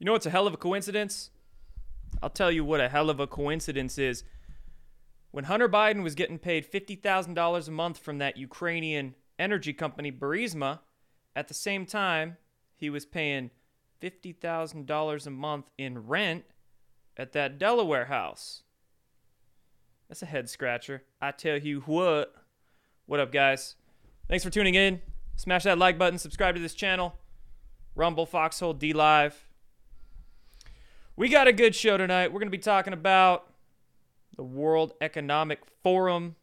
You know what's a hell of a coincidence? I'll tell you what a hell of a coincidence is. When Hunter Biden was getting paid $50,000 a month from that Ukrainian energy company Burisma, at the same time, he was paying $50,000 a month in rent at that Delaware house. That's a head scratcher. I tell you what. What up, guys? Thanks for tuning in. Smash that like button, subscribe to this channel. Rumble, Foxhole, D Live. We got a good show tonight. We're going to be talking about the World Economic Forum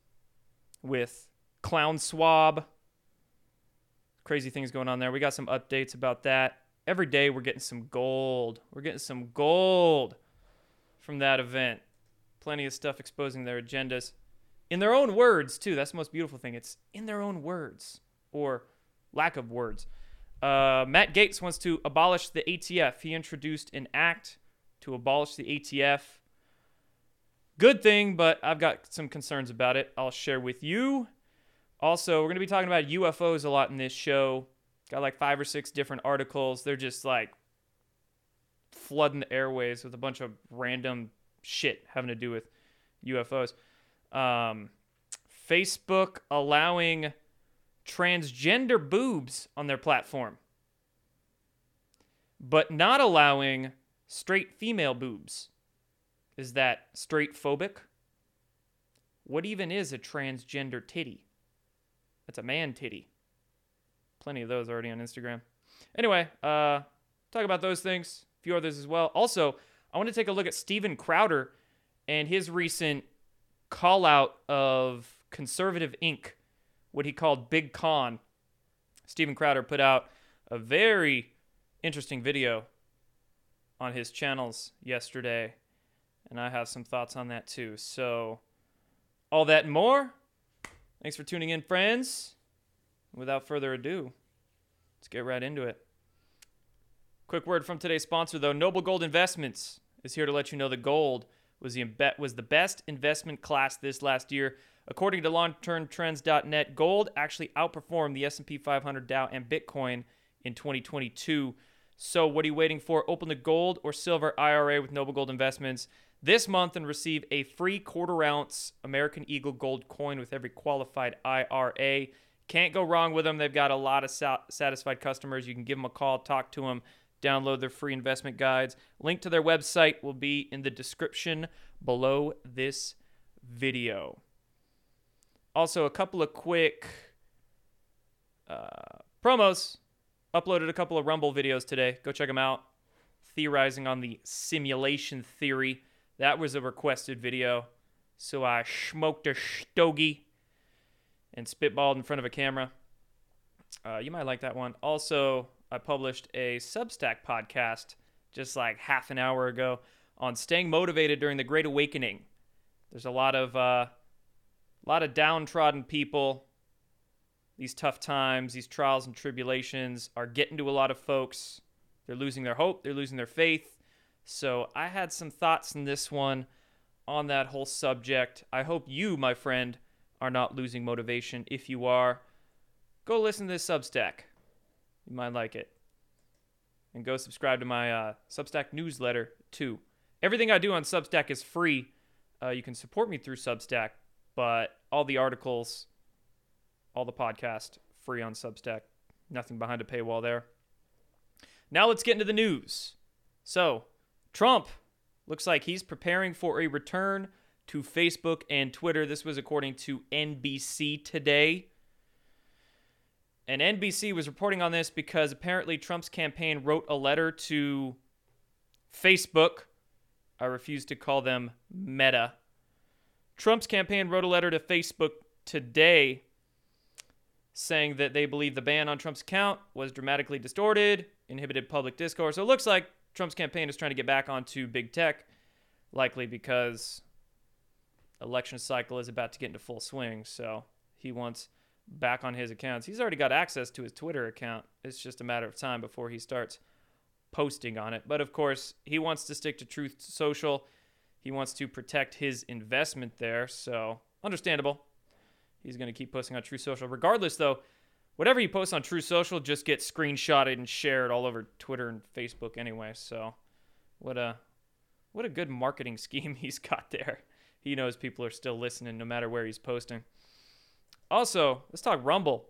with Clown Swab. Crazy things going on there. We got some updates about that. Every day we're getting some gold. We're getting some gold from that event. Plenty of stuff exposing their agendas. In their own words, too. That's the most beautiful thing. It's in their own words or lack of words. Uh, Matt Gaetz wants to abolish the ATF. He introduced an act to abolish the ATF. Good thing, but I've got some concerns about it. I'll share with you. Also, we're going to be talking about UFOs a lot in this show. Got like five or six different articles. They're just like flooding the airways with a bunch of random shit having to do with UFOs. Um, Facebook allowing transgender boobs on their platform, but not allowing straight female boobs. Is that straight phobic? What even is a transgender titty? That's a man titty. Plenty of those already on Instagram. Anyway, uh, talk about those things, a few others as well. Also, I want to take a look at Steven Crowder and his recent call out of Conservative Inc., what he called Big Con. Steven Crowder put out a very interesting video on his channels yesterday, and I have some thoughts on that too. So, all that and more. Thanks for tuning in, friends. Without further ado, let's get right into it. Quick word from today's sponsor, though Noble Gold Investments is here to let you know that gold was the, was the best investment class this last year. According to longtermtrends.net, gold actually outperformed the S&P 500 Dow and Bitcoin in 2022. So, what are you waiting for? Open the gold or silver IRA with Noble Gold Investments this month and receive a free quarter ounce American Eagle gold coin with every qualified IRA. Can't go wrong with them. They've got a lot of satisfied customers. You can give them a call, talk to them, download their free investment guides. Link to their website will be in the description below this video. Also, a couple of quick uh, promos Uploaded a couple of Rumble videos today. Go check them out. Theorizing on the simulation theory. That was a requested video. So I smoked a stogie and spitballed in front of a camera. Uh, you might like that one. Also, I published a Substack podcast just like half an hour ago on staying motivated during the Great Awakening. There's a lot of uh, a lot of downtrodden people these tough times, these trials and tribulations are getting to a lot of folks. They're losing their hope, they're losing their faith. So I had some thoughts in this one on that whole subject. I hope you, my friend, are not losing motivation. If you are, go listen to this Substack. You might like it. And go subscribe to my uh, Substack newsletter too. Everything I do on Substack is free. Uh, you can support me through Substack, but all the articles, all the podcast free on Substack. Nothing behind a paywall there. Now let's get into the news. So, Trump looks like he's preparing for a return to Facebook and Twitter. This was according to NBC today. And NBC was reporting on this because apparently Trump's campaign wrote a letter to Facebook. I refuse to call them Meta. Trump's campaign wrote a letter to Facebook today saying that they believe the ban on Trump's account was dramatically distorted, inhibited public discourse. So it looks like Trump's campaign is trying to get back onto big tech, likely because election cycle is about to get into full swing. So he wants back on his accounts. He's already got access to his Twitter account. It's just a matter of time before he starts posting on it. But of course, he wants to stick to Truth Social. He wants to protect his investment there. So understandable he's going to keep posting on Truth Social. Regardless, though, whatever he posts on Truth Social just gets screenshotted and shared all over Twitter and Facebook anyway. So What a what a good marketing scheme he's got there. He knows people are still listening no matter where he's posting. Also, let's talk Rumble.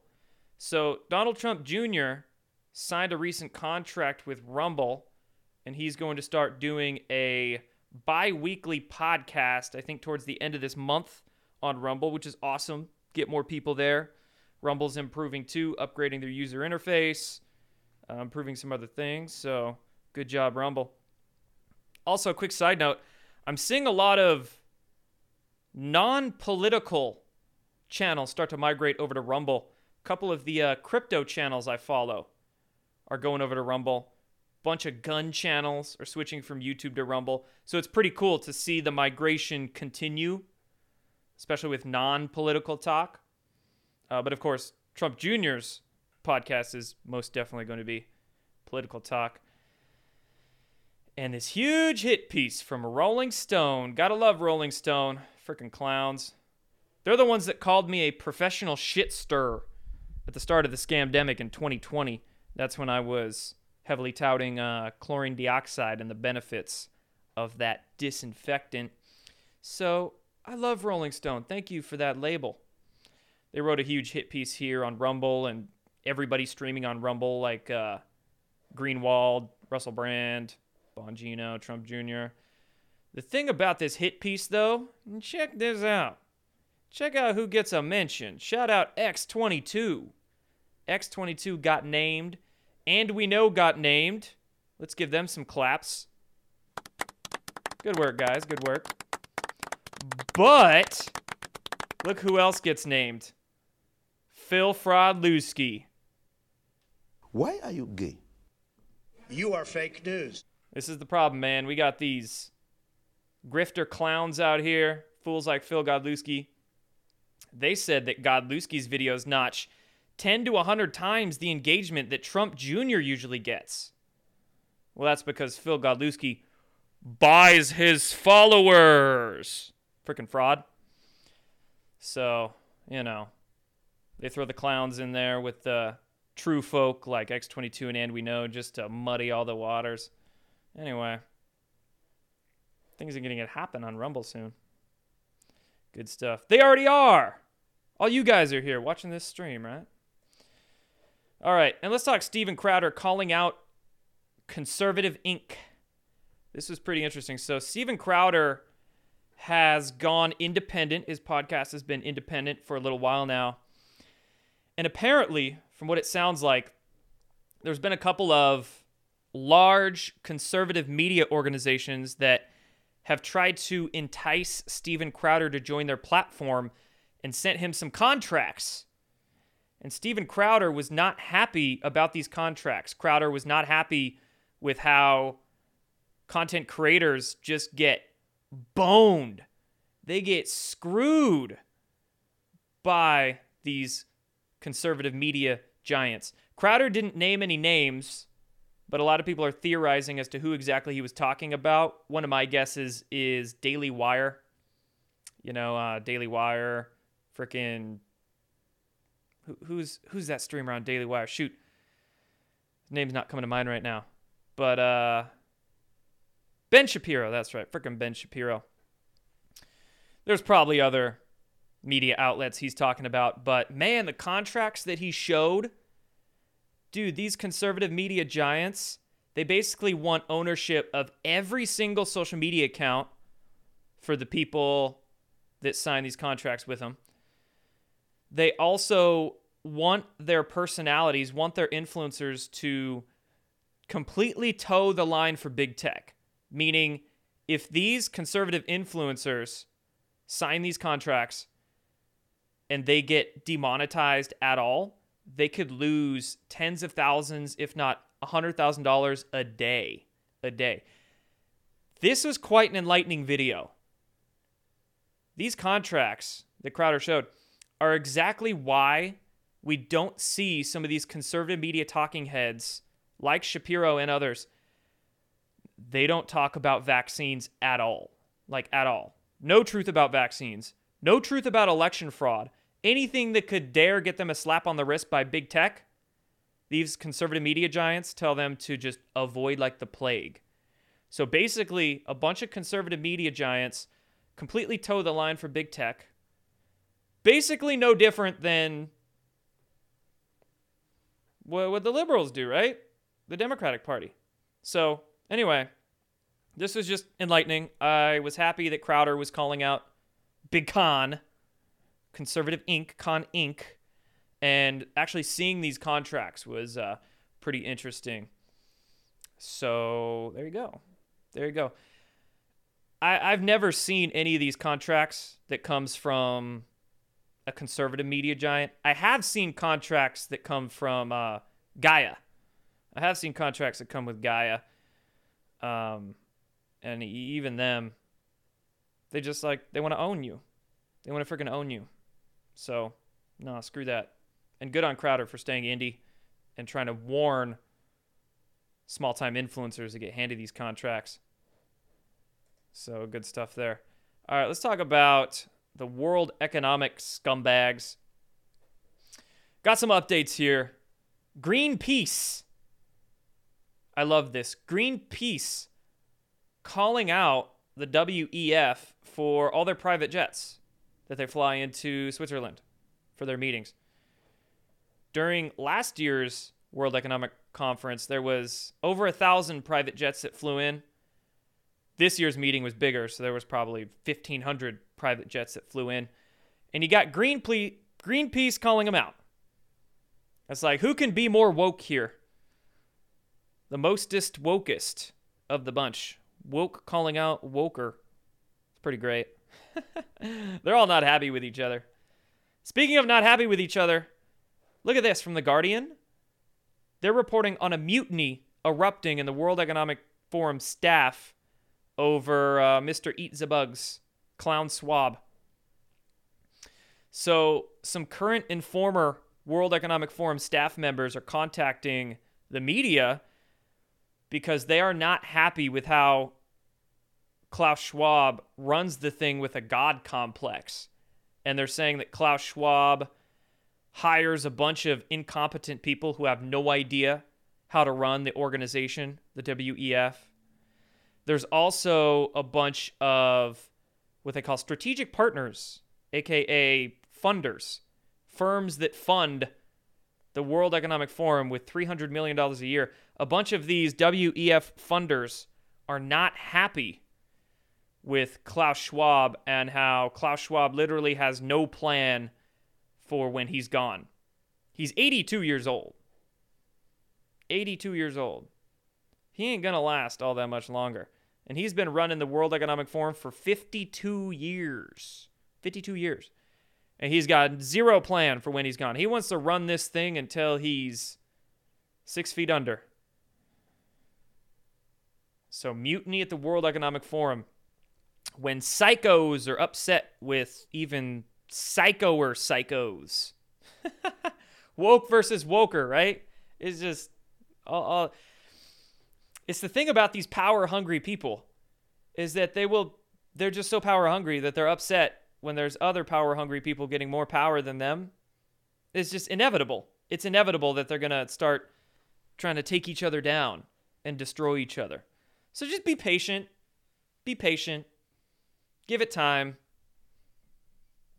So, Donald Trump Jr. signed a recent contract with Rumble, and he's going to start doing a bi weekly podcast, I think, towards the end of this month on Rumble, which is awesome. Get more people there. Rumble's improving too, upgrading their user interface, uh, improving some other things. So, good job, Rumble. Also, quick side note I'm seeing a lot of non political channels start to migrate over to Rumble. A couple of the uh, crypto channels I follow are going over to Rumble. Bunch of gun channels are switching from YouTube to Rumble. So it's pretty cool to see the migration continue, especially with non political talk. Uh, but of course, Trump Jr.'s podcast is most definitely going to be political talk. And this huge hit piece from Rolling Stone. Gotta love Rolling Stone. Freaking clowns. They're the ones that called me a professional shit stir at the start of the scamdemic in 2020. That's when I was heavily touting uh, chlorine dioxide and the benefits of that disinfectant. So I love Rolling Stone. Thank you for that label. They wrote a huge hit piece here on Rumble and everybody streaming on Rumble, like uh, Greenwald, Russell Brand, Bongino, Trump Jr. The thing about this hit piece, though, check this out. Check out who gets a mention. Shout out X22. X22 got named, and we know got named. Let's give them some claps. Good work, guys. Good work. But look who else gets named. Phil Fraudlewski. Why are you gay? You are fake news. This is the problem, man. We got these grifter clowns out here, fools like Phil Godlewski, they said that Godlewski's videos notch 10 to 100 times the engagement that Trump Jr. usually gets. Well, that's because Phil Godlewski buys his followers. Freaking fraud. So, you know, they throw the clowns in there with the true folk like X22 and And We Know just to muddy all the waters. Anyway, things are going to happen on Rumble soon. Good stuff. They already are. All you guys are here watching this stream, right? All right, and let's talk Steven Crowder calling out Conservative Inc. This was pretty interesting. So, Steven Crowder has gone independent. His podcast has been independent for a little while now. And apparently, from what it sounds like, there's been a couple of large conservative media organizations that have tried to entice Steven Crowder to join their platform and sent him some contracts. And Steven Crowder was not happy about these contracts. Crowder was not happy with how content creators just get boned. They get screwed by these conservative media giants. Crowder didn't name any names, but a lot of people are theorizing as to who exactly he was talking about. One of my guesses is Daily Wire. You know, uh, Daily Wire, freaking. Who, who's who's that streamer on Daily Wire? Shoot, name's not coming to mind right now, but uh, Ben Shapiro. That's right, freaking Ben Shapiro. There's probably other media outlets he's talking about, but man, the contracts that he showed dude, these conservative media giants, they basically want ownership of every single social media account for the people that sign these contracts with them. They also want their personalities, want their influencers to completely toe the line for big tech. Meaning, if these conservative influencers sign these contracts and they get demonetized at all, they could lose tens of thousands, if not $100,000 a day. A day. This was quite an enlightening video. These contracts that Crowder showed are exactly why we don't see some of these conservative media talking heads like Shapiro and others. They don't talk about vaccines at all. Like, at all. No truth about vaccines. No truth about election fraud anything that could dare get them a slap on the wrist by big tech, these conservative media giants tell them to just avoid like the plague. So basically, a bunch of conservative media giants completely toe the line for big tech. Basically, no different than what, what the liberals do, right? The Democratic Party. So, anyway, this was just enlightening. I was happy that Crowder was calling out Big Con, Conservative Inc., Con Inc., and actually seeing these contracts was uh, pretty interesting. So there you go. There you go. I, I've never seen any of these contracts that comes from a conservative media giant. I have seen contracts that come from uh, Gaia. I have seen contracts that come with Gaia. Um, and even them, they just like, they want to own you. They want to freaking own you. So, no, screw that. And good on Crowder for staying indie and trying to warn small time influencers to get handed these contracts. So good stuff there. All right, let's talk about the world economic scumbags. Got some updates here. Greenpeace. I love this. Greenpeace calling out the WEF for all their private jets that they fly into Switzerland for their meetings. During last year's World Economic Conference, there was over a thousand private jets that flew in. This year's meeting was bigger, so there was probably 1,500 private jets that flew in. And you got Greenpeace, Greenpeace calling them out. It's like, who can be more woke here? The mostest wokest of the bunch. Woke calling out woker. It's pretty great. They're all not happy with each other. Speaking of not happy with each other, look at this from The Guardian. They're reporting on a mutiny erupting in the World Economic Forum staff over uh, Mr. Eat the Bugs, Klaus Schwab. So, some current and former World Economic Forum staff members are contacting the media because they are not happy with how Klaus Schwab runs the thing with a God complex. And they're saying that Klaus Schwab hires a bunch of incompetent people who have no idea how to run the organization, the WEF. There's also a bunch of what they call strategic partners, aka funders, firms that fund the World Economic Forum with $300 million a year. A bunch of these WEF funders are not happy with Klaus Schwab and how Klaus Schwab literally has no plan for when he's gone. He's 82 years old. 82 years old. He ain't going to last all that much longer. And he's been running the World Economic Forum for 52 years. 52 years. And he's got zero plan for when he's gone. He wants to run this thing until he's six feet under. So, mutiny at the World Economic Forum. When psychos are upset with even psychoer psychos. Woke versus woker, right? It's just, uh, it's the thing about these power hungry people is that they will, they're just so power hungry that they're upset when there's other power hungry people getting more power than them. It's just inevitable. It's inevitable that they're going to start trying to take each other down and destroy each other. So just be patient. Be patient. Give it time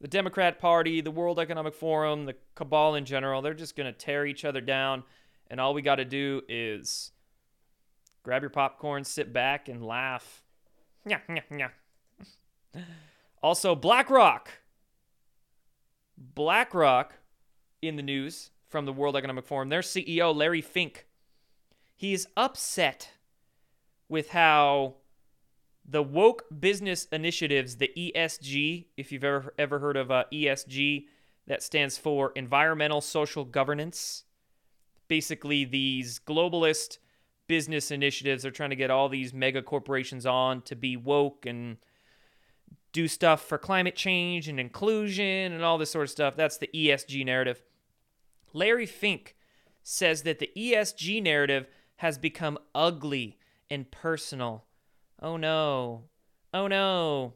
the Democrat Party, the World Economic Forum, the cabal in general, they're just going to tear each other down. And all we got to do is grab your popcorn, sit back, and laugh. Yeah, yeah, yeah. Also, BlackRock. BlackRock in the news from the World Economic Forum. Their CEO, Larry Fink, he's upset with how the woke business initiatives, the ESG, if you've ever ever heard of uh, ESG, that stands for environmental social governance. Basically, these globalist business initiatives are trying to get all these mega corporations on to be woke and do stuff for climate change and inclusion and all this sort of stuff. That's the ESG narrative. Larry Fink says that the ESG narrative has become ugly and personal Oh no. Oh no.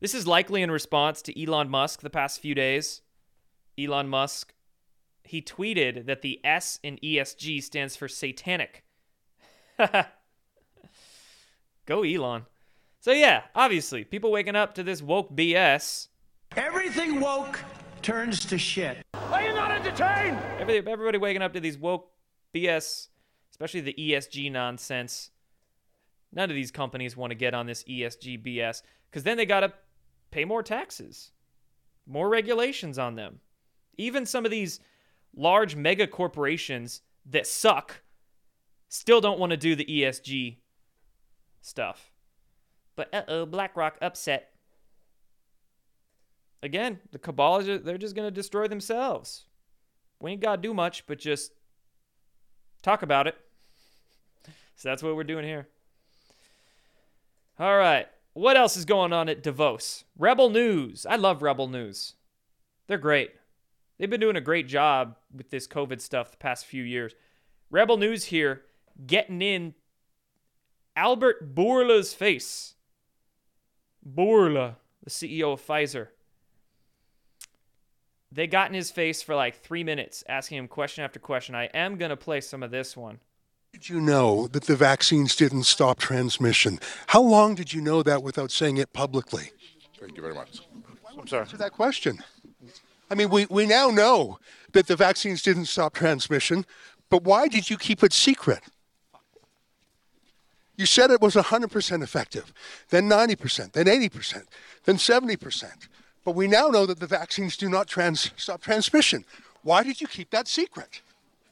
This is likely in response to Elon Musk the past few days. Elon Musk, he tweeted that the S in ESG stands for satanic. Go Elon. So yeah, obviously, people waking up to this woke BS. Everything woke turns to shit. Every, everybody waking up to these woke BS, especially the ESG nonsense. None of these companies want to get on this ESG BS because then they got to pay more taxes, more regulations on them. Even some of these large mega corporations that suck still don't want to do the ESG stuff. But uh oh, BlackRock upset. Again, the cabal, is ju- they're just going to destroy themselves. We ain't got to do much, but just talk about it. So that's what we're doing here. All right. What else is going on at Davos? Rebel News. I love Rebel News. They're great. They've been doing a great job with this COVID stuff the past few years. Rebel News here getting in Albert Bourla's face. Bourla, the CEO of Pfizer. They got in his face for like three minutes, asking him question after question. I am going to play some of this one. did you know that the vaccines didn't stop transmission? How long did you know that without saying it publicly? Thank you very much. I'm sorry. To that question. I mean, we, we now know that the vaccines didn't stop transmission, but why did you keep it secret? You said it was 100% effective, then 90%, then 80%, then 70%. But we now know that the vaccines do not trans- stop transmission. Why did you keep that secret?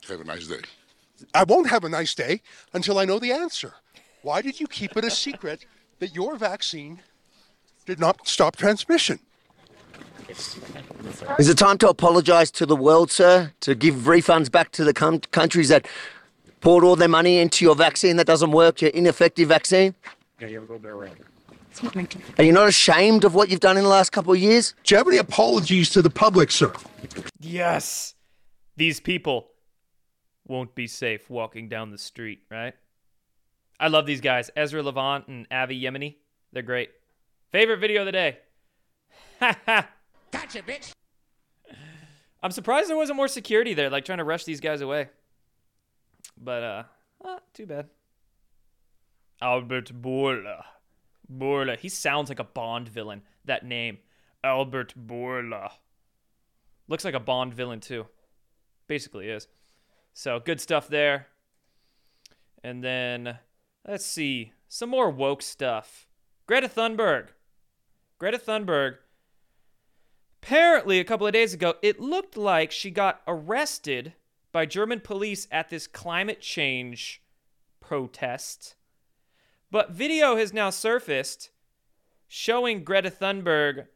Have a nice day. I won't have a nice day until I know the answer. Why did you keep it a secret that your vaccine did not stop transmission? Is it time to apologise to the world, sir? To give refunds back to the com- countries that poured all their money into your vaccine that doesn't work, your ineffective vaccine? Yeah, you have a little bit of racket. Are you not ashamed of what you've done in the last couple of years? Do you have any apologies to the public, sir? Yes. These people won't be safe walking down the street, right? I love these guys. Ezra Levant and Avi Yemini. They're great. Favorite video of the day. Ha ha. Gotcha, bitch. I'm surprised there wasn't more security there, like trying to rush these guys away. But uh, too bad. Albert Bourla. Bourla. He sounds like a Bond villain. That name. Albert Bourla. Looks like a Bond villain too. Basically is. So good stuff there. And then let's see. Some more woke stuff. Greta Thunberg. Greta Thunberg apparently a couple of days ago it looked like she got arrested by german police at this climate change protest. But video has now surfaced showing greta thunberg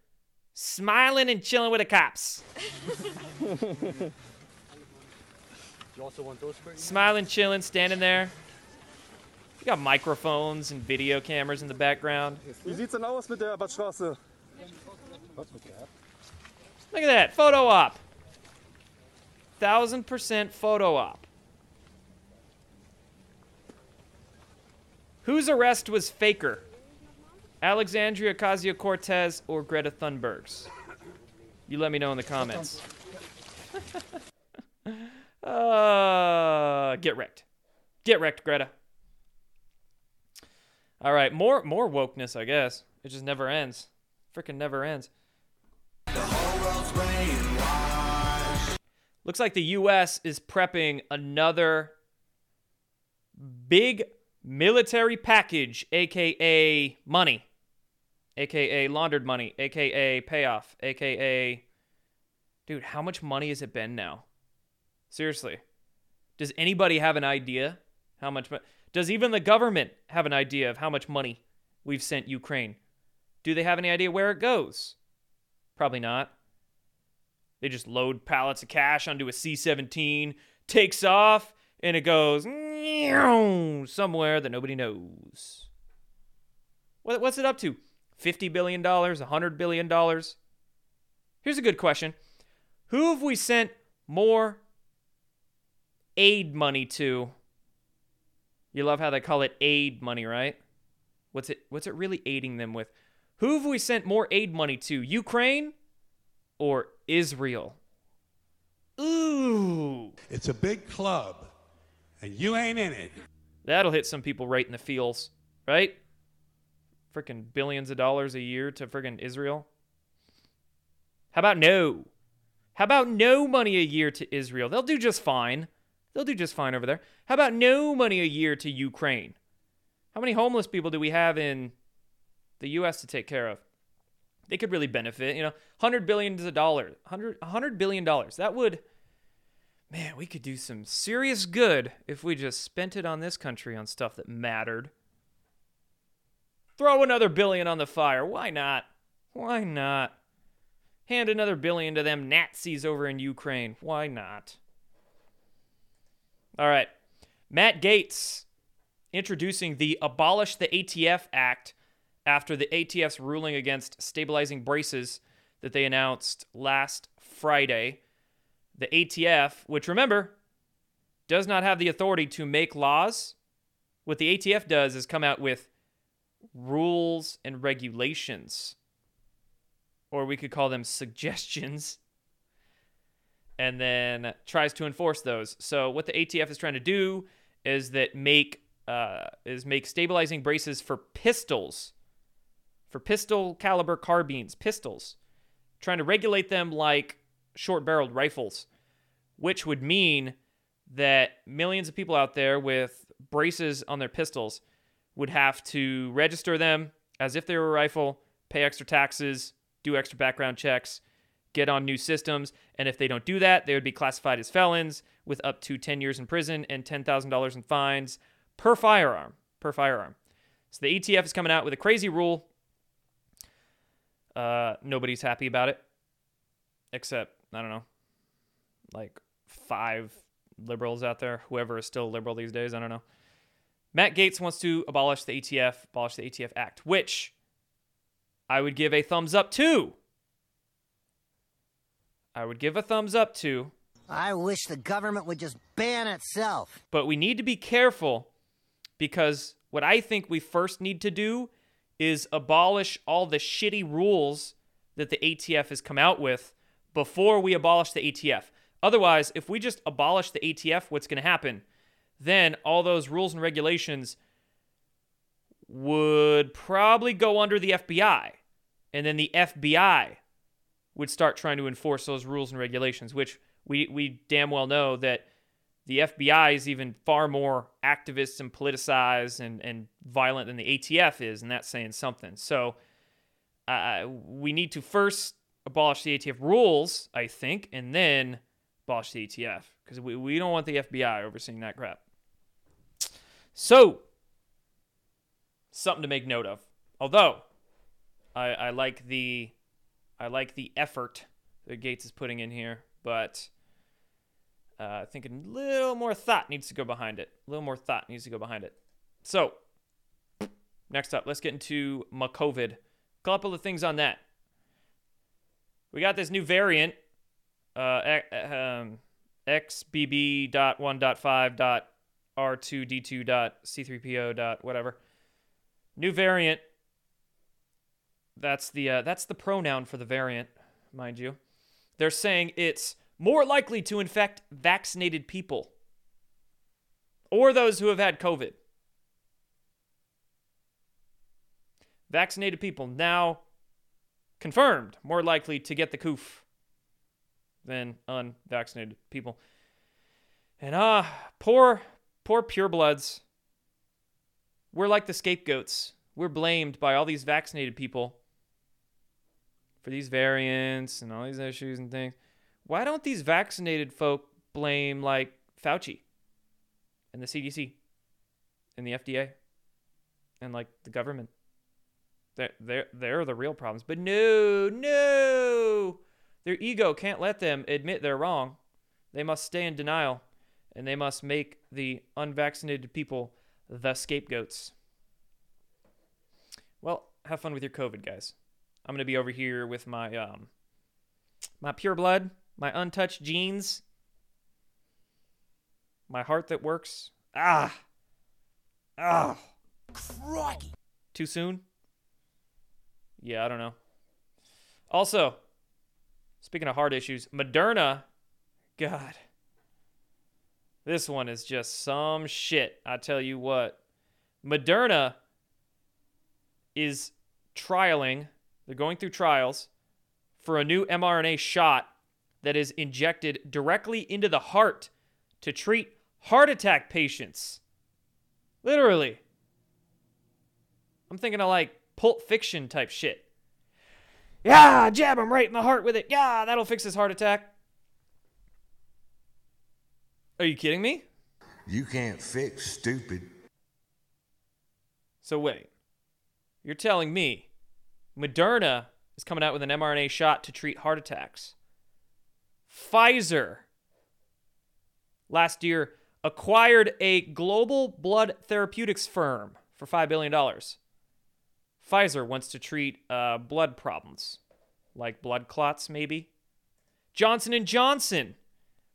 smiling and chilling with the cops. Smiling chilling standing there. You got microphones and video cameras in the background. Wie sieht's denn aus mit der Abfahrtsstraße? Look at that photo op. Thousand percent photo op. Whose arrest was faker? Alexandria Ocasio Cortez or Greta Thunberg's? You let me know in the comments. uh, get wrecked. Get wrecked, Greta. All right, more more wokeness, I guess. It just never ends. Freaking never ends. Looks like the US is prepping another big military package, aka money, aka laundered money, aka payoff, aka. Dude, how much money has it been now? Seriously. Does anybody have an idea how much mo- Does even the government have an idea of how much money we've sent Ukraine? Do they have any idea where it goes? Probably not. They just load pallets of cash onto a C 17, takes off, and it goes somewhere that nobody knows. What's it up to? $50 billion? $100 billion? Here's a good question Who have we sent more aid money to? You love how they call it aid money, right? What's it what's it really aiding them with? Who have we sent more aid money to? Ukraine or Israel? Ooh. It's a big club, and you ain't in it. That'll hit some people right in the feels, right? freaking billions of dollars a year to freaking Israel? How about no? How about no money a year to Israel? They'll do just fine. They'll do just fine over there. How about no money a year to Ukraine? How many homeless people do we have in the U.S. to take care of? They could really benefit. You know, hundred billion is a dollar. Hundred hundred billion dollars. That would, man, we could do some serious good if we just spent it on this country on stuff that mattered. Throw another billion on the fire. Why not? Why not? Hand another billion to them Nazis over in Ukraine. Why not? All right. Matt Gaetz introducing the Abolish the ATF Act after the ATF's ruling against stabilizing braces that they announced last Friday. The ATF, which remember, does not have the authority to make laws. What the ATF does is come out with rules and regulations, or we could call them suggestions and then tries to enforce those. So what the ATF is trying to do is that make uh, is make stabilizing braces for pistols, for pistol caliber carbines, pistols, trying to regulate them like short-barreled rifles, which would mean that millions of people out there with braces on their pistols would have to register them as if they were a rifle, pay extra taxes, do extra background checks, get on new systems. And if they don't do that, they would be classified as felons with up to 10 years in prison and $10,000 in fines per firearm. Per firearm. So the ATF is coming out with a crazy rule. Uh, nobody's happy about it, except, I don't know, like five liberals out there, whoever is still liberal these days. I don't know. Matt Gaetz wants to abolish the ATF, abolish the ATF Act, which I would give a thumbs up to. I would give a thumbs up to, I wish the government would just ban itself. but we need to be careful because what I think we first need to do is abolish all the shitty rules that the ATF has come out with before we abolish the ATF. Otherwise, if we just abolish the ATF, what's going to happen? Then all those rules and regulations would probably go under the FBI. And then the FBI would start trying to enforce those rules and regulations, which we, we damn well know that the FBI is even far more activist and politicized and, and violent than the ATF is, and that's saying something. So uh, we need to first abolish the ATF rules, I think, and then abolish the ATF because we, we don't want the FBI overseeing that crap. So, something to make note of. Although, I, I like the I like the effort that Gaetz is putting in here, but uh, I think a little more thought needs to go behind it. A little more thought needs to go behind it. So, next up, let's get into McCovid. A couple of things on that. We got this new variant, uh, um, XBB.1.5.R2D2.C3PO. whatever. New variant. That's the uh, that's the pronoun for the variant, mind you. They're saying it's more likely to infect vaccinated people or those who have had COVID. Vaccinated people now confirmed more likely to get the coof than unvaccinated people. And ah, poor, poor purebloods. We're like the scapegoats. We're blamed by all these vaccinated people for these variants and all these issues and things. Why don't these vaccinated folk blame like Fauci and the CDC and the FDA and like the government? They're, they're, they're the real problems. But no, no. Their ego can't let them admit they're wrong. They must stay in denial and they must make the unvaccinated people the scapegoats. Well, have fun with your COVID, guys. I'm gonna be over here with my um my pure blood, my untouched genes, my heart that works. Ah, ah, Crikey. too soon. Yeah, I don't know. Also, speaking of heart issues, Moderna, God, this one is just some shit. I tell you what, Moderna is trialing, they're going through trials for a new mRNA shot that is injected directly into the heart to treat heart attack patients. Literally. I'm thinking of like Pulp Fiction type shit. Yeah, jab him right in the heart with it. Yeah, that'll fix his heart attack. Are you kidding me? You can't fix stupid. So wait. You're telling me Moderna is coming out with an mRNA shot to treat heart attacks. Pfizer last year acquired a global blood therapeutics firm for $5 billion. Pfizer wants to treat uh, blood problems, like blood clots, maybe. Johnson & Johnson,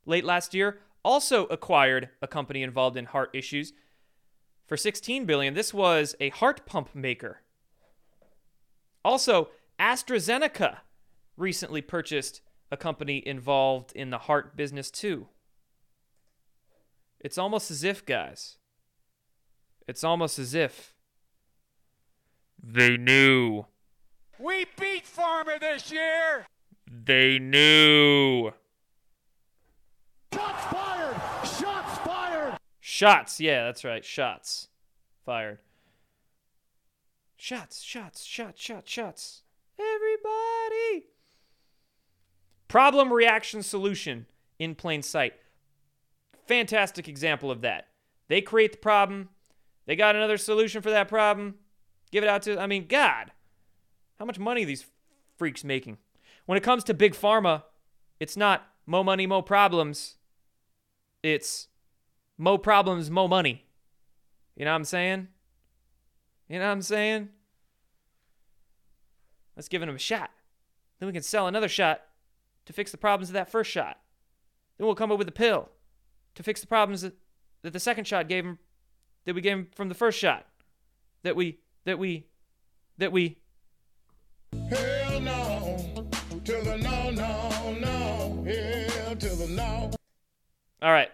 late last year, also acquired a company involved in heart issues for 16 billion. This was a heart pump maker. Also, AstraZeneca recently purchased a company involved in the heart business too. It's almost as if, guys, it's almost as if they knew. We beat Farmer this year. They knew. Shots fired. Shots fired. Shots, yeah, that's right. Shots fired. Shots, shots, shots, shots, shots. Everybody. Problem reaction solution in plain sight. Fantastic example of that. They create the problem. They got another solution for that problem. Give it out to, I mean, God, how much money these freaks making? When it comes to big pharma, it's not mo money, mo problems. It's mo problems, mo money. You know what I'm saying? You know what I'm saying? Let's give them a shot. Then we can sell another shot to fix the problems of that first shot. Then we'll come up with a pill to fix the problems that, that the second shot gave him, that we gave him from the first shot. That we, that we, that we. Hell no. To the no, no, no. Hell to the no. All right.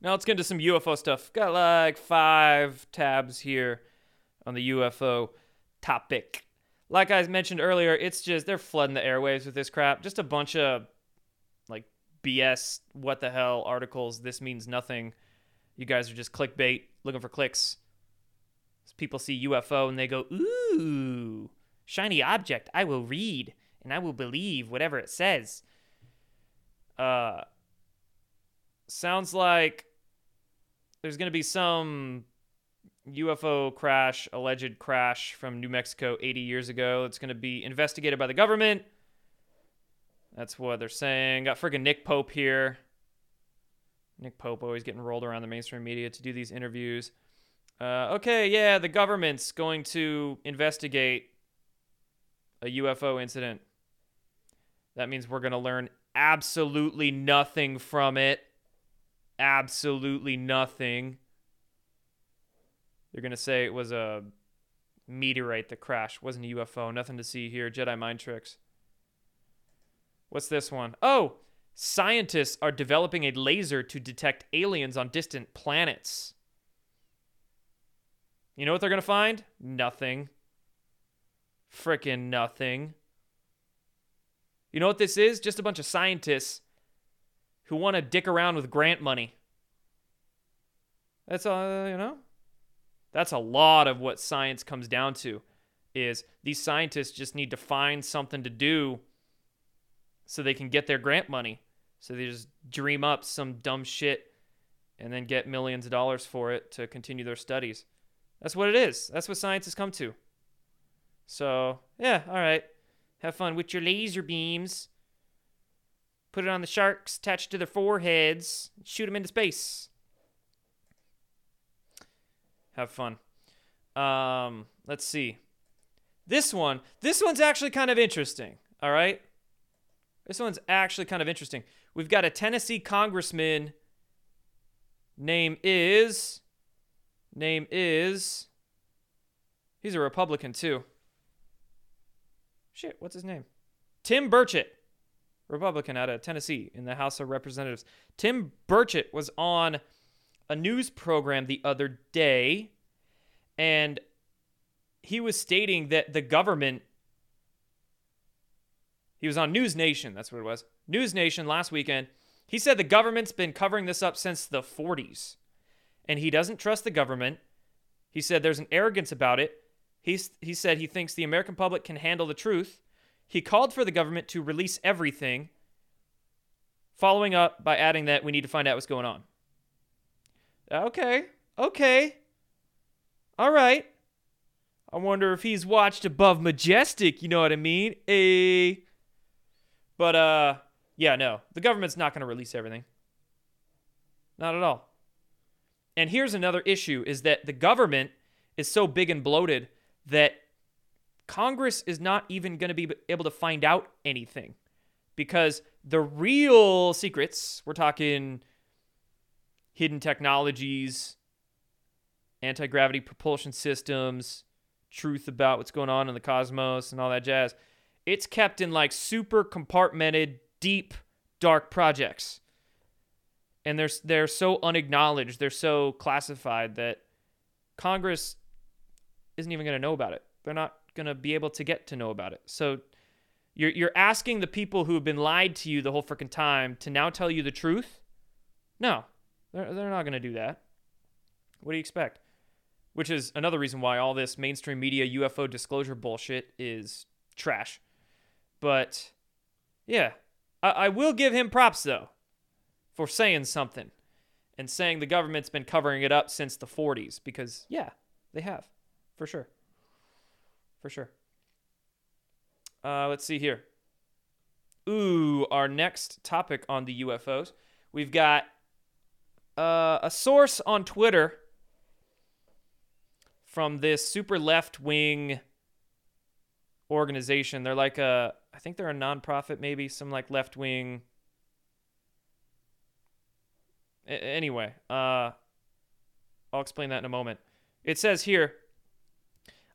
Now let's get into some UFO stuff. Got like five tabs here on the UFO topic. Like I mentioned earlier, it's just they're flooding the airwaves with this crap. Just a bunch of like BS, what the hell articles. This means nothing. You guys are just clickbait, looking for clicks. People see UFO and they go, ooh, shiny object. I will read and I will believe whatever it says. Uh, sounds like there's going to be some UFO crash, alleged crash from New Mexico 80 years ago. It's going to be investigated by the government. That's what they're saying. Got friggin' Nick Pope here. Nick Pope always getting rolled around the mainstream media to do these interviews. Uh, okay, yeah, the government's going to investigate a UFO incident. That means we're going to learn absolutely nothing from it. Absolutely nothing. They're going to say it was a meteorite that crashed, wasn't a UFO. Nothing to see here. Jedi mind tricks. What's this one? Oh, scientists are developing a laser to detect aliens on distant planets. You know what they're going to find? Nothing. Frickin' nothing. You know what this is? Just a bunch of scientists who want to dick around with grant money. That's all, you know? That's a lot of what science comes down to is these scientists just need to find something to do so they can get their grant money. So they just dream up some dumb shit and then get millions of dollars for it to continue their studies. That's what it is. That's what science has come to. So, yeah, all right. Have fun with your laser beams. Put it on the sharks, attach it to their foreheads, shoot them into space. Have fun. Um, let's see. This one, this one's actually kind of interesting. All right. This one's actually kind of interesting. We've got a Tennessee congressman. Name is. Name is. He's a Republican too. Shit, what's his name? Tim Burchett, Republican out of Tennessee in the House of Representatives. Tim Burchett was on a news program the other day, and he was stating that the government he was on News Nation, that's what it was. News Nation last weekend. He said the government's been covering this up since the 40s. And he doesn't trust the government. He said there's an arrogance about it. He's, he said he thinks the American public can handle the truth. He called for the government to release everything, following up by adding that we need to find out what's going on. Okay, okay. All right. I wonder if he's watched Above Majestic, you know what I mean? A But uh yeah, no. The government's not going to release everything. Not at all. And here's another issue is that the government is so big and bloated that Congress is not even going to be able to find out anything because the real secrets, we're talking hidden technologies, anti gravity propulsion systems, truth about what's going on in the cosmos, and all that jazz, it's kept in like super compartmented, deep, dark projects. And they're, they're so unacknowledged, they're so classified that Congress isn't even going to know about it. They're not going to be able to get to know about it. So you're, you're asking the people who have been lied to you the whole freaking time to now tell you the truth? No, they're, they're not going to do that. What do you expect? Which is another reason why all this mainstream media UFO disclosure bullshit is trash. But yeah, I, I will give him props though for saying something and saying the government's been covering it up since the 40s because yeah, they have for sure. For sure. Uh, let's see here. Ooh, our next topic on the UFOs. We've got uh, a source on Twitter from this super left wing organization. They're like a, I think they're a nonprofit, maybe some like left wing. A- anyway, uh, I'll explain that in a moment. It says here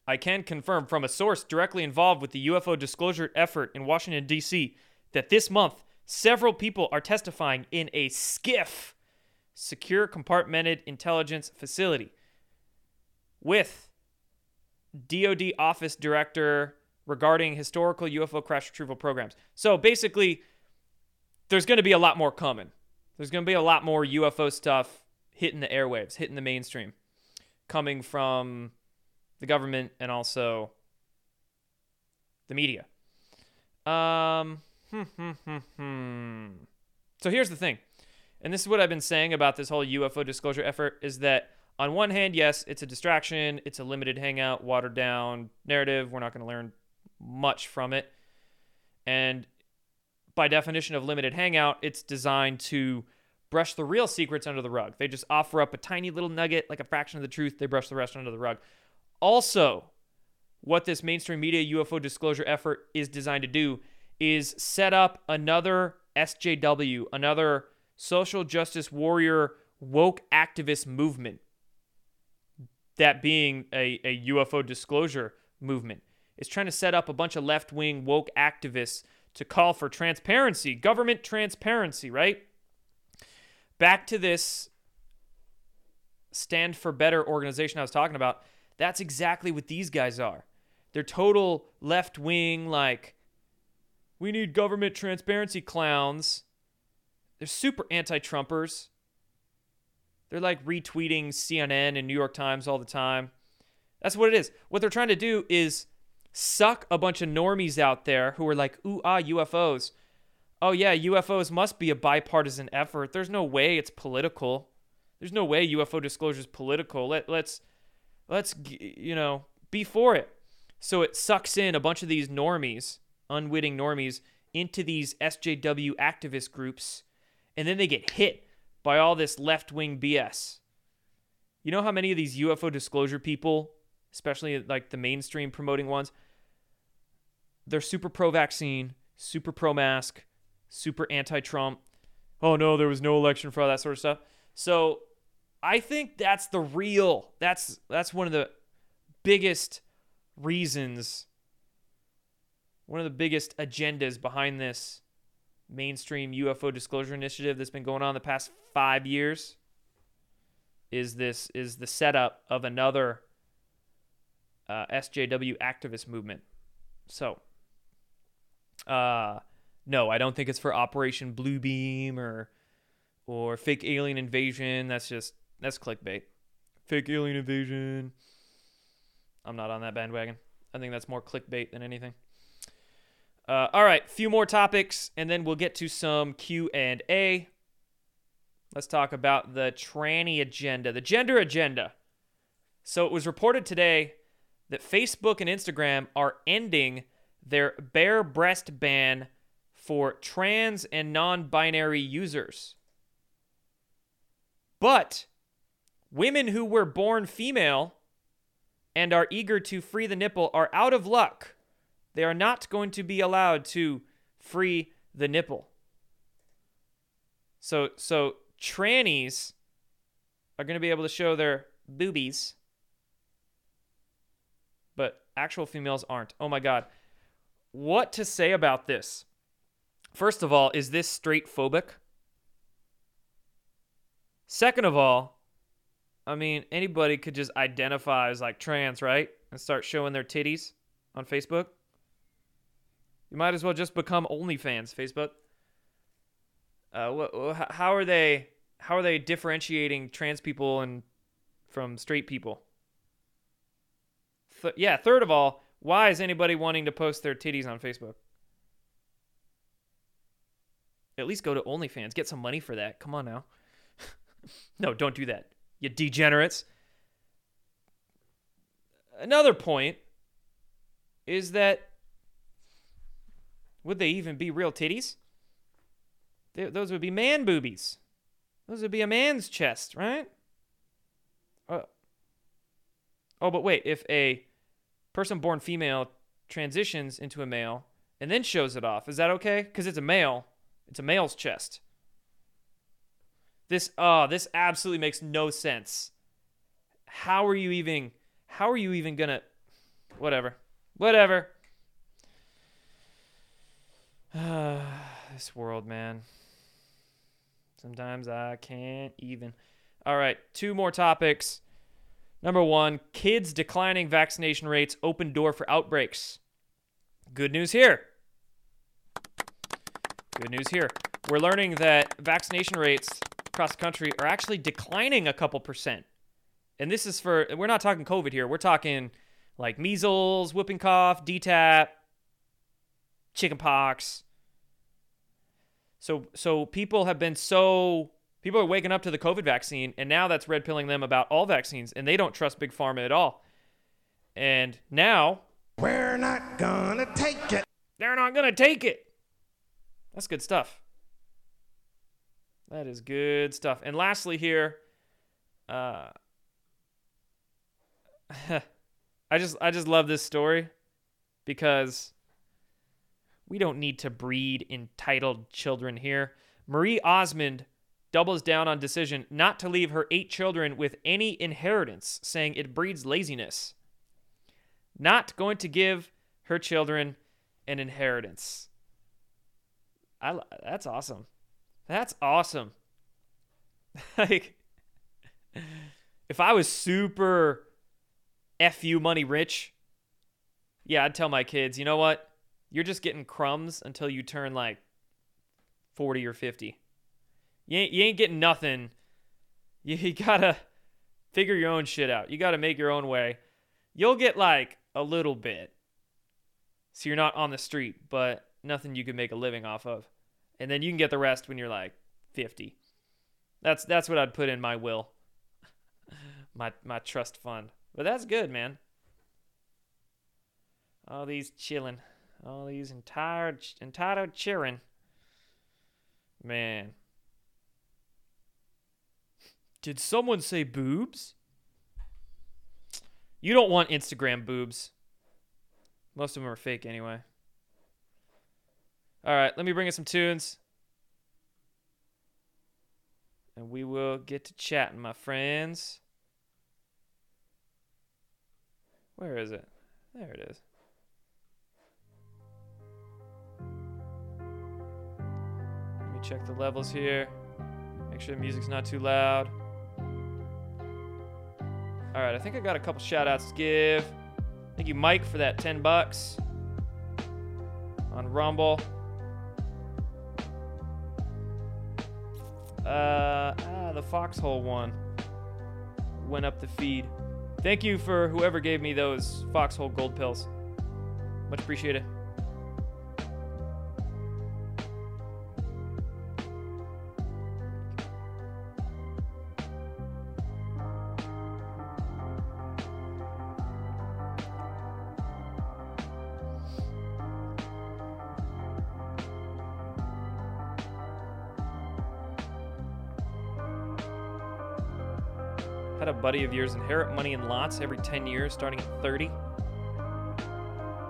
I can confirm from a source directly involved with the UFO disclosure effort in Washington, D.C., that this month several people are testifying in a SCIF, secure compartmented intelligence facility, with DoD office director regarding historical UFO crash retrieval programs. So basically, there's going to be a lot more coming. There's going to be a lot more UFO stuff hitting the airwaves, hitting the mainstream, coming from the government and also the media. Um, hmm, hmm, hmm, hmm. So here's the thing, and this is what I've been saying about this whole UFO disclosure effort is that on one hand, yes, it's a distraction, it's a limited hangout, watered down narrative. We're not going to learn much from it. And by definition of limited hangout, it's designed to brush the real secrets under the rug. They just offer up a tiny little nugget, like a fraction of the truth, they brush the rest under the rug. Also, what this mainstream media UFO disclosure effort is designed to do is set up another SJW, another social justice warrior woke activist movement. That being a, a UFO disclosure movement. Is trying to set up a bunch of left wing woke activists to call for transparency, government transparency, right? Back to this Stand for Better organization I was talking about. That's exactly what these guys are. They're total left wing, like, we need government transparency clowns. They're super anti Trumpers. They're like retweeting CNN and New York Times all the time. That's what it is. What they're trying to do is suck a bunch of normies out there who are like, ooh, ah, UFOs. Oh, yeah, UFOs must be a bipartisan effort. There's no way it's political. There's no way UFO disclosure is political. Let, let's, let's, you know, be for it. So it sucks in a bunch of these normies, unwitting normies, into these SJW activist groups, and then they get hit by all this left wing BS. You know how many of these UFO disclosure people, especially like the mainstream promoting ones, they're super pro vaccine, super pro mask, super anti Trump. Oh no, there was no election fraud, that sort of stuff. So I think that's the real that's that's one of the biggest reasons one of the biggest agendas behind this mainstream UFO disclosure initiative that's been going on the past 5 years is this is the setup of another uh, SJW activist movement. So, uh, no, I don't think it's for Operation Bluebeam or or fake alien invasion. That's just that's clickbait. Fake alien invasion. I'm not on that bandwagon. I think that's more clickbait than anything. Uh, all right, few more topics, and then we'll get to some Q and A. Let's talk about the tranny agenda, the gender agenda. So it was reported today that Facebook and Instagram are ending their bare breast ban for trans and non-binary users. But women who were born female and are eager to free the nipple are out of luck. They are not going to be allowed to free the nipple. So so trannies are going to be able to show their boobies but actual females aren't. Oh my god. What to say about this? First of all, is this straight phobic? Second of all, I mean, anybody could just identify as like trans, right? And start showing their titties on Facebook. You might as well just become OnlyFans, Facebook. Uh, what, how are they? How are they differentiating trans people and from straight people? Th- yeah. Third of all, why is anybody wanting to post their titties on Facebook? At least go to OnlyFans. Get some money for that. Come on now. no, don't do that. You degenerates. Another point is that would they even be real titties? They, those would be man boobies. Those would be a man's chest, right? Uh, oh, but wait, if a person born female transitions into a male and then shows it off, is that okay? Because it's a male. It's a male's chest. This oh, this absolutely makes no sense. How are you even how are you even gonna whatever. Whatever. this world, man. Sometimes I can't even. All right, two more topics. Number one, kids declining vaccination rates open door for outbreaks. Good news here. Good news here. We're learning that vaccination rates across the country are actually declining a couple percent. And this is for, we're not talking COVID here. We're talking like measles, whooping cough, DTaP, chickenpox. So, so people have been so People are waking up to the COVID vaccine, and now that's red pilling them about all vaccines, and they don't trust Big Pharma at all. And now. We're not gonna take it. They're not gonna take it. That's good stuff. That is good stuff. And lastly, here, uh, I just I just love this story because we don't need to breed entitled children here. Marie Osmond doubles down on decision not to leave her eight children with any inheritance, saying it breeds laziness. Not going to give her children an inheritance. I that's awesome. That's awesome. like if I was super fu money rich, yeah, I'd tell my kids, you know what? You're just getting crumbs until you turn like 40 or 50. You ain't, you ain't getting nothing. You, you gotta figure your own shit out. You gotta make your own way. You'll get like a little bit. So you're not on the street, but nothing you can make a living off of. And then you can get the rest when you're like 50. That's that's what I'd put in my will. my my trust fund. But that's good, man. All these chilling. All these entitled entitled cheering. Man. Did someone say boobs? You don't want Instagram boobs. Most of them are fake anyway. All right, let me bring in some tunes. And we will get to chatting, my friends. Where is it? There it is. Me check the levels here. Make sure the music's not too loud. All right, I think I got a couple shout outs to give. Thank you, Mike, for that 10 bucks on Rumble. Uh, ah, the foxhole one went up the feed. Thank you for whoever gave me those foxhole gold pills. Much appreciated. Had a buddy of yours inherit money in lots every 10 years, starting at 30.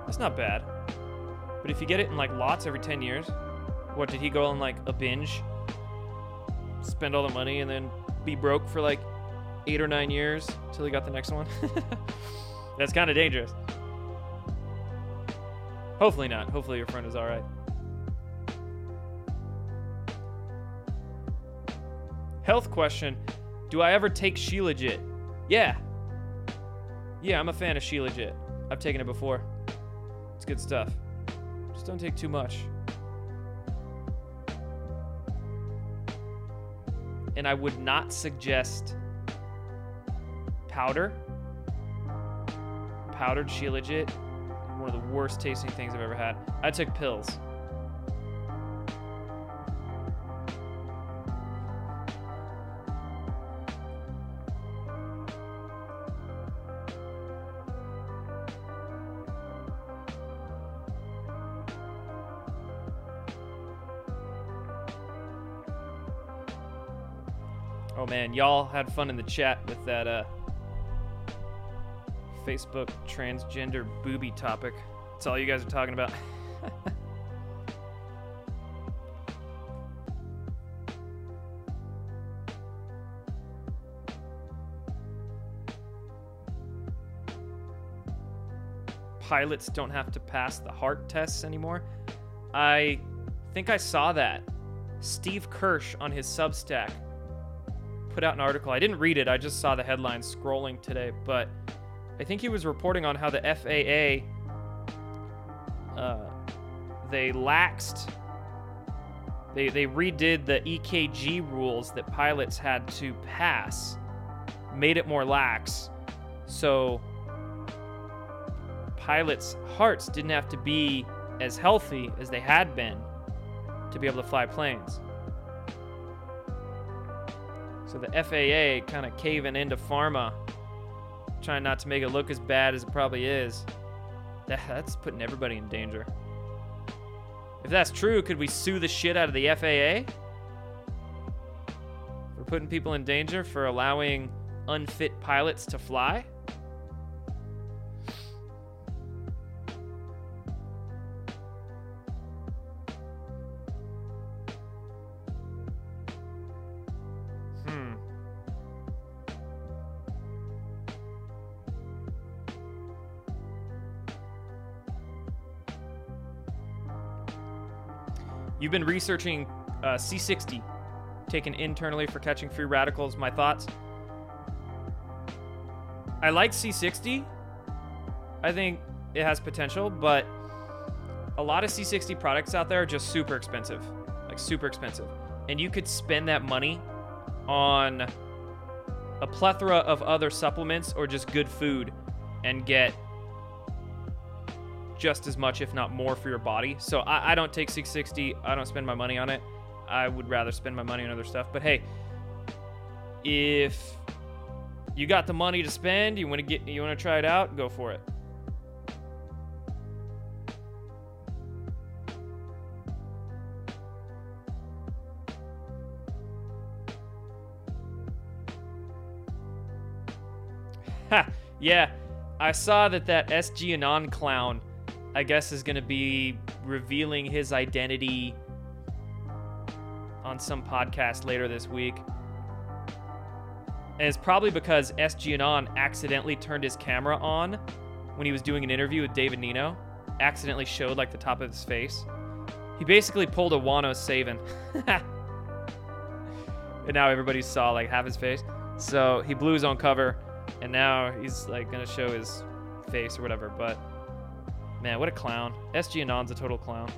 That's not bad. But if you get it in like lots every 10 years, what did he go on like a binge? Spend all the money and then be broke for like eight or nine years till he got the next one? That's kind of dangerous. Hopefully not. Hopefully your friend is alright. Health question Do I ever take Shilajit? Yeah. Yeah, I'm a fan of Shilajit. I've taken it before. It's good stuff. Just don't take too much. And I would not suggest powder. Powdered Shilajit. One of the worst tasting things I've ever had. I took pills. Y'all had fun in the chat with that uh Facebook transgender booby topic. That's all you guys are talking about. Pilots don't have to pass the heart tests anymore. I think I saw that. Steve Kirsch on his Substack put out an article. I didn't read it, I just saw the headline scrolling today, but I think he was reporting on how the FAA uh, they laxed they they redid the EKG rules that pilots had to pass, made it more lax. So pilots' hearts didn't have to be as healthy as they had been to be able to fly planes. So the FAA kind of caving into pharma, trying not to make it look as bad as it probably is. That, that's putting everybody in danger. If that's true, could we sue the shit out of the FAA? For putting people in danger for allowing unfit pilots to fly? You've been researching uh, C60, taken internally for catching free radicals. My thoughts? I like C60. I think it has potential, but a lot of C60 products out there are just super expensive. Like, super expensive. And you could spend that money on a plethora of other supplements or just good food and get just as much, if not more, for your body. So I, I don't take C60. I don't spend my money on it. I would rather spend my money on other stuff. But hey, if you got the money to spend, you want to get, you want to try it out, go for it. Ha! Yeah, I saw that that SG Anon clown, I guess, is going to be revealing his identity on some podcast later this week. And it's probably because SG Anon accidentally turned his camera on when he was doing an interview with David Nino. Accidentally showed like the top of his face. He basically pulled a Wano Saban. and now everybody saw like half his face. So he blew his own cover and now he's like gonna show his face or whatever. But man, what a clown. SG Anon's a total clown.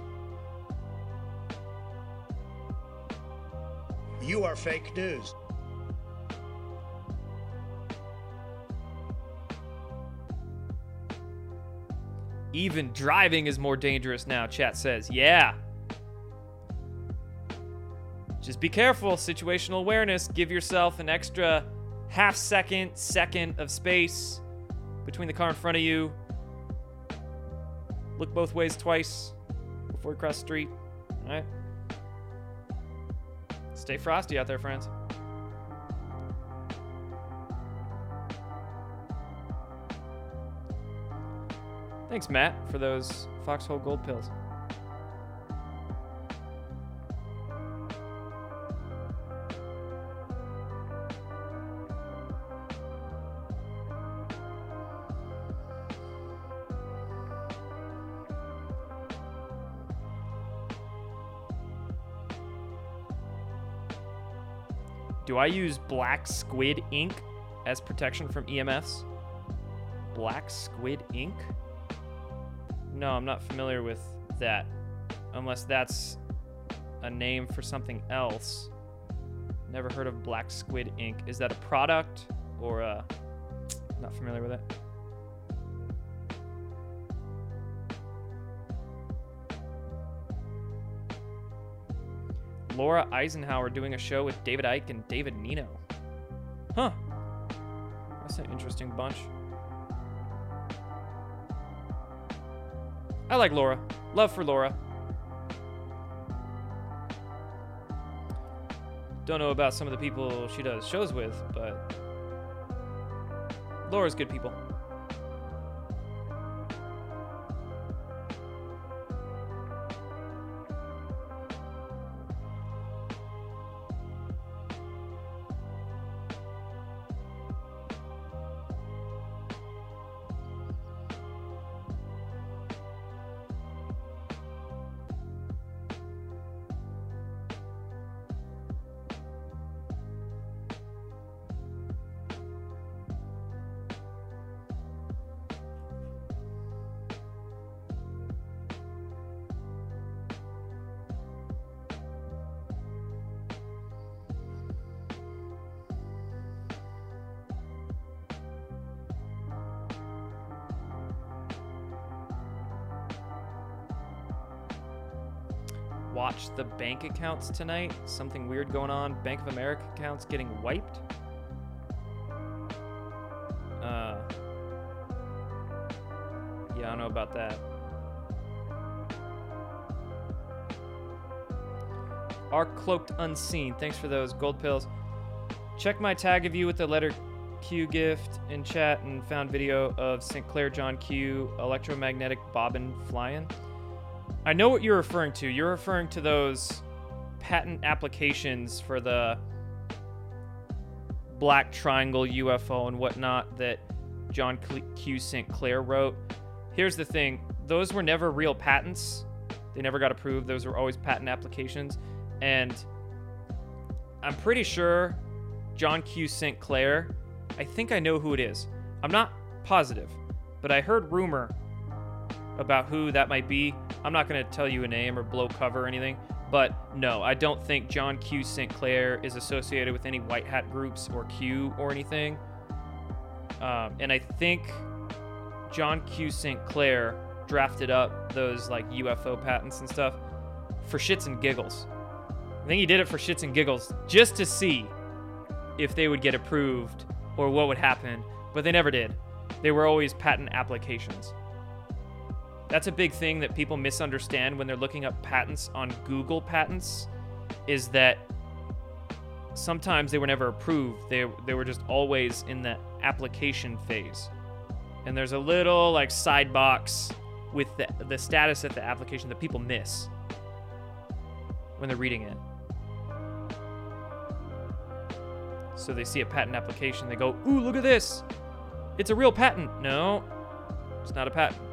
You are fake news. Even driving is more dangerous now, chat says. Yeah. Just be careful. Situational awareness. Give yourself an extra half second, second of space between the car in front of you. Look both ways twice before you cross the street. All right? Stay frosty out there, friends. Thanks, Matt, for those Foxhole Gold pills. Do I use black squid ink as protection from EMFs? Black squid ink? No, I'm not familiar with that. Unless that's a name for something else. Never heard of black squid ink. Is that a product or a. Not familiar with it. Laura Eisenhower doing a show with David Icke and David Nino. Huh. That's an interesting bunch. I like Laura. Love for Laura. Don't know about some of the people she does shows with, but Laura's good people. Bank accounts tonight. Something weird going on. Bank of America accounts getting wiped. Uh, yeah, I don't know about that. Our cloaked unseen. Thanks for those gold pills. Check my tag of you with the letter Q gift in chat and found video of St. Clair John Q electromagnetic bobbin flying. I know what you're referring to. You're referring to those patent applications for the black triangle UFO and whatnot that John Q. St. Clair wrote. Here's the thing those were never real patents, they never got approved. Those were always patent applications. And I'm pretty sure John Q. St. Clair, I think I know who it is. I'm not positive, but I heard rumor about who that might be. I'm not going to tell you a name or blow cover or anything, but no, I don't think John Q. St. Clair is associated with any white hat groups or Q or anything. Um, and I think John Q. St. Clair drafted up those like UFO patents and stuff for shits and giggles. I think he did it for shits and giggles just to see if they would get approved or what would happen, but they never did. They were always patent applications. That's a big thing that people misunderstand when they're looking up patents on Google patents is that sometimes they were never approved. They they were just always in the application phase. And there's a little like side box with the, the status of the application that people miss when they're reading it. So they see a patent application, they go, "Ooh, look at this. It's a real patent." No. It's not a patent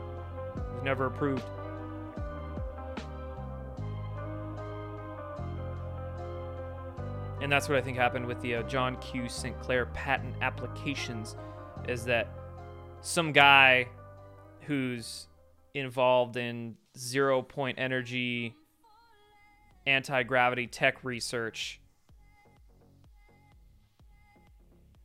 was never approved. And that's what I think happened with the uh, John Q. St. Clair patent applications, is that some guy who's involved in zero point energy anti gravity tech research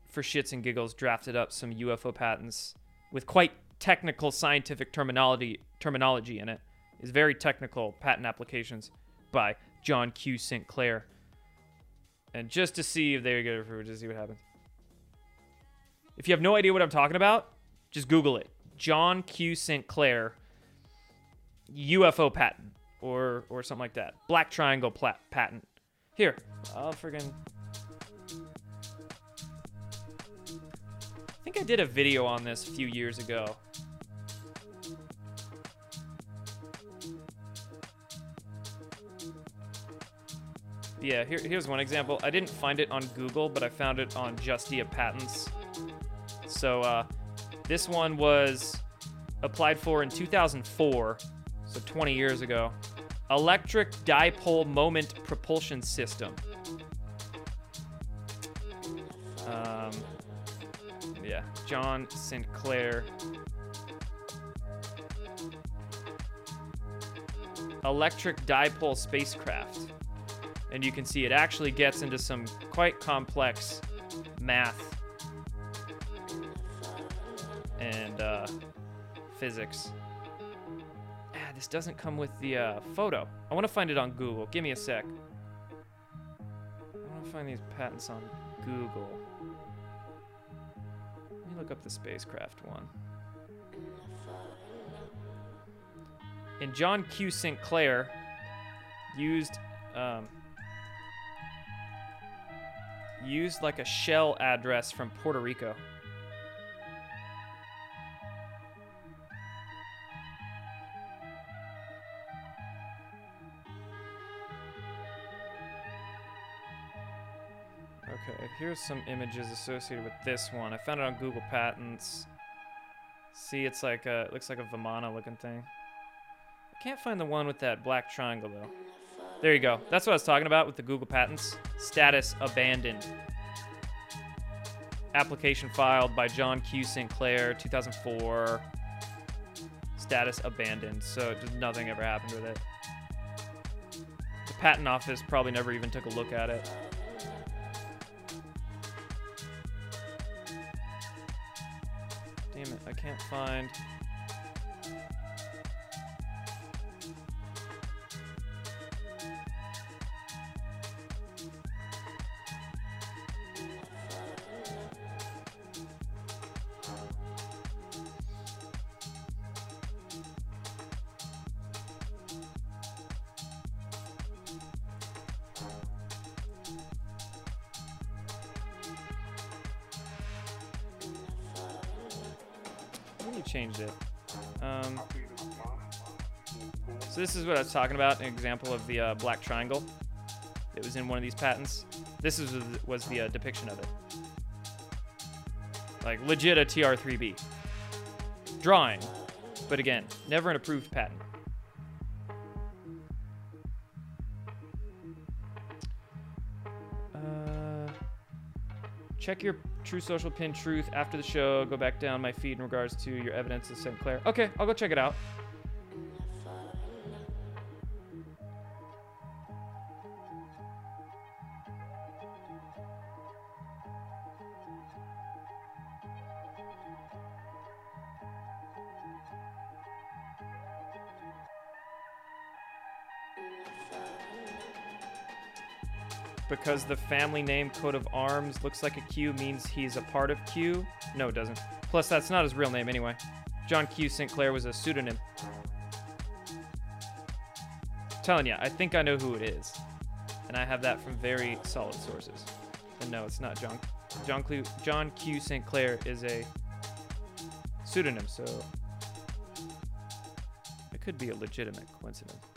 for shits and giggles drafted up some UFO patents with quite technical scientific terminology terminology in it. Is very technical patent applications by John Q. St. Clair. And just to see if they get approved, to see what happens. If you have no idea what I'm talking about, just Google it. John Q. St. Clair UFO patent or or something like that. Black triangle plat- patent. Here, I'll friggin' I think I did a video on this a few years ago. Yeah, here, here's one example. I didn't find it on Google, but I found it on Justia Patents. So uh, this one was applied for in 2004, so 20 years ago. Electric dipole moment propulsion system. Um, yeah, John St. Clair. Electric dipole spacecraft. And you can see it actually gets into some quite complex math and uh, physics. Ah, this doesn't come with the uh, photo. I want to find it on Google. Give me a sec. I want to find these patents on Google. Let me look up the spacecraft one. And John Q. St. Clair used um, used like a shell address from Puerto Rico. Okay, here's some images associated with this one. I found it on Google Patents. See, it's like a, it looks like a Vimana looking thing. I can't find the one with that black triangle though. There you go. That's what I was talking about with the Google Patents. Status abandoned. Application filed by John Q. St. Clair, 2004. Status abandoned. So nothing ever happened with it. The patent office probably never even took a look at it. Damn it, I can't find. Is what I was talking about, an example of the uh, black triangle. It was in one of these patents. This is, was the uh, depiction of it. Like legit a TR3B. Drawing, but again, never an approved patent. Uh, check your Truth Social Pin Truth after the show. Go back down my feed in regards to your evidence of St. Clair. Okay, I'll go check it out. Because the family name coat of arms looks like a Q means he's a part of Q? No, it doesn't. Plus, that's not his real name anyway. John Q. St. Clair was a pseudonym. telling you, I think I know who it is. And I have that from very solid sources. And no, it's not John. John, Q, John Q. St. Clair is a pseudonym, so it could be a legitimate coincidence.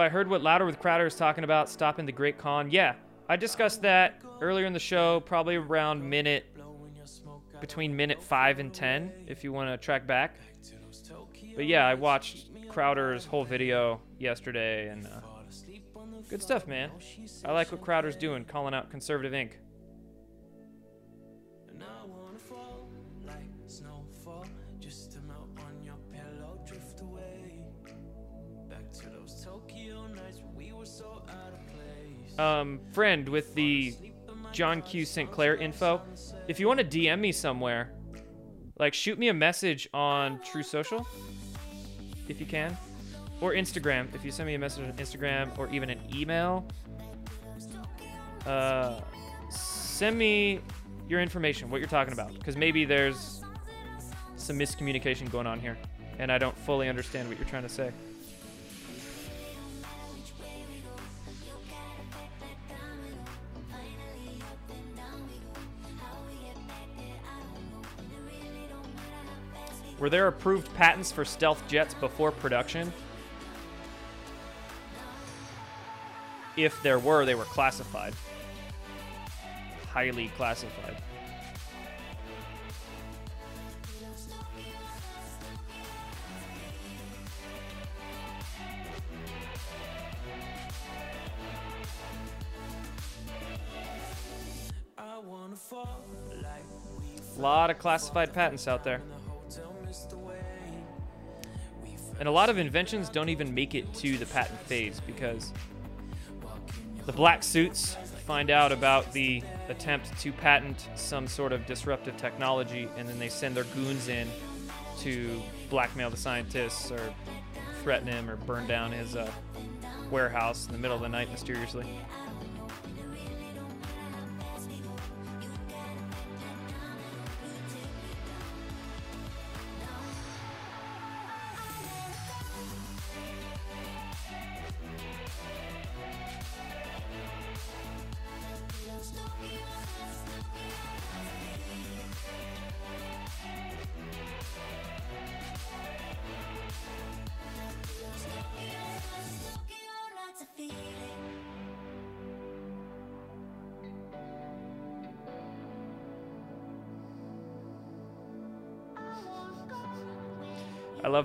I heard what Louder with Crowder is talking about stopping the Great Khan? Yeah, I discussed that earlier in the show, probably around minute between minute five and ten, if you want to track back. But yeah, I watched Crowder's whole video yesterday, and uh, good stuff, man. I like what Crowder's doing, calling out conservative Inc. um, friend with the John Q. St. Clair info. If you want to DM me somewhere, like shoot me a message on Truth Social, if you can, or Instagram. If you send me a message on Instagram or even an email, uh, send me your information, what you're talking about, because maybe there's some miscommunication going on here, and I don't fully understand what you're trying to say. Were there approved patents for stealth jets before production? If there were, they were classified. Highly classified. A lot of classified patents out there. And a lot of inventions don't even make it to the patent phase because the black suits find out about the attempt to patent some sort of disruptive technology and then they send their goons in to blackmail the scientists or threaten him or burn down his uh, warehouse in the middle of the night mysteriously.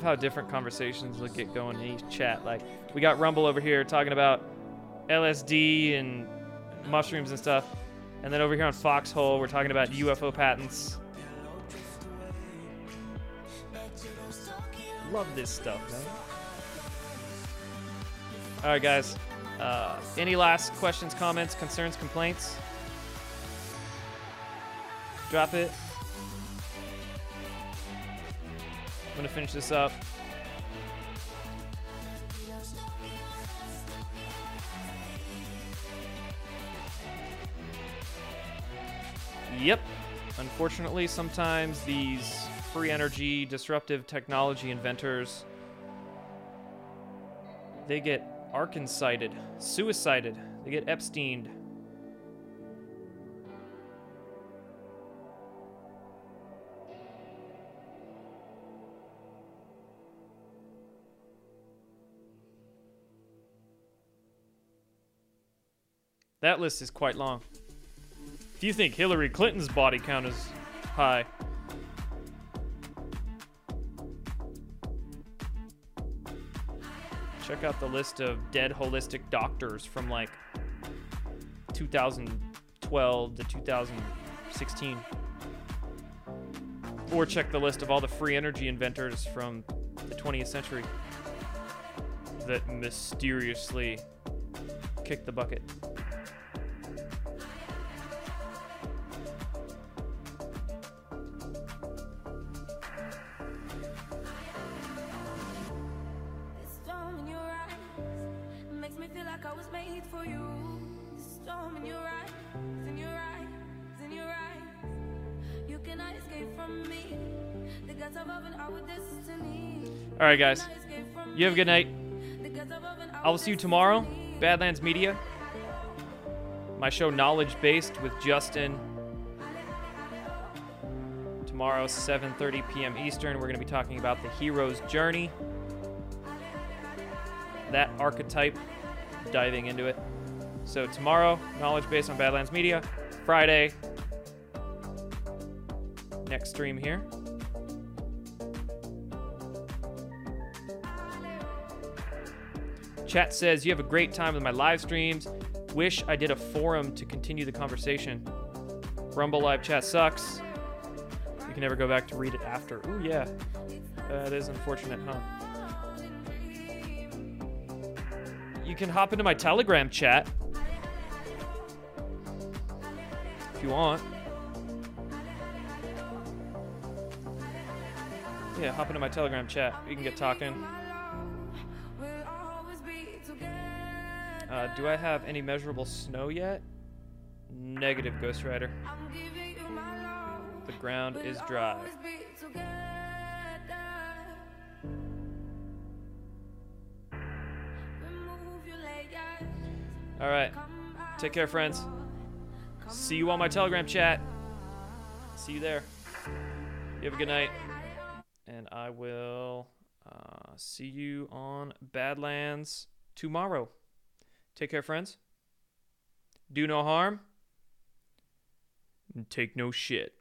How different conversations will get going in each chat. Like we got Rumble over here talking about LSD and mushrooms and stuff, and then over here on Foxhole we're talking about UFO patents. Love this stuff, man. All right, guys. Uh, any last questions, comments, concerns, complaints? Drop it. I'm gonna finish this up. Yep. Unfortunately, sometimes these free energy, disruptive technology inventors they get Arkancided, suicided, they get Epsteined. That list is quite long. If you think Hillary Clinton's body count is high, check out the list of dead holistic doctors from like 2012 to 2016. Or check the list of all the free energy inventors from the 20th century that mysteriously kicked the bucket. Right, guys. You have a good night. I will see you tomorrow. Badlands Media. My show Knowledge Based with Justin. Tomorrow, 7:30 p.m. Eastern. We're going to be talking about the hero's journey. That archetype, diving into it. So tomorrow, knowledge based on Badlands Media. Friday, next stream here. Chat says you have a great time with my live streams. Wish I did a forum to continue the conversation. Rumble live chat sucks. You can never go back to read it after. Ooh yeah, that is unfortunate, huh? You can hop into my Telegram chat if you want. Yeah, hop into my Telegram chat. We can get talking. Uh, do I have any measurable snow yet? Negative, Ghost Rider. The ground is dry. All right. Take care, friends. See you on my Telegram chat. See you there. You have a good night. And I will uh, see you on Badlands tomorrow. Take care, friends. Do no harm. And take no shit.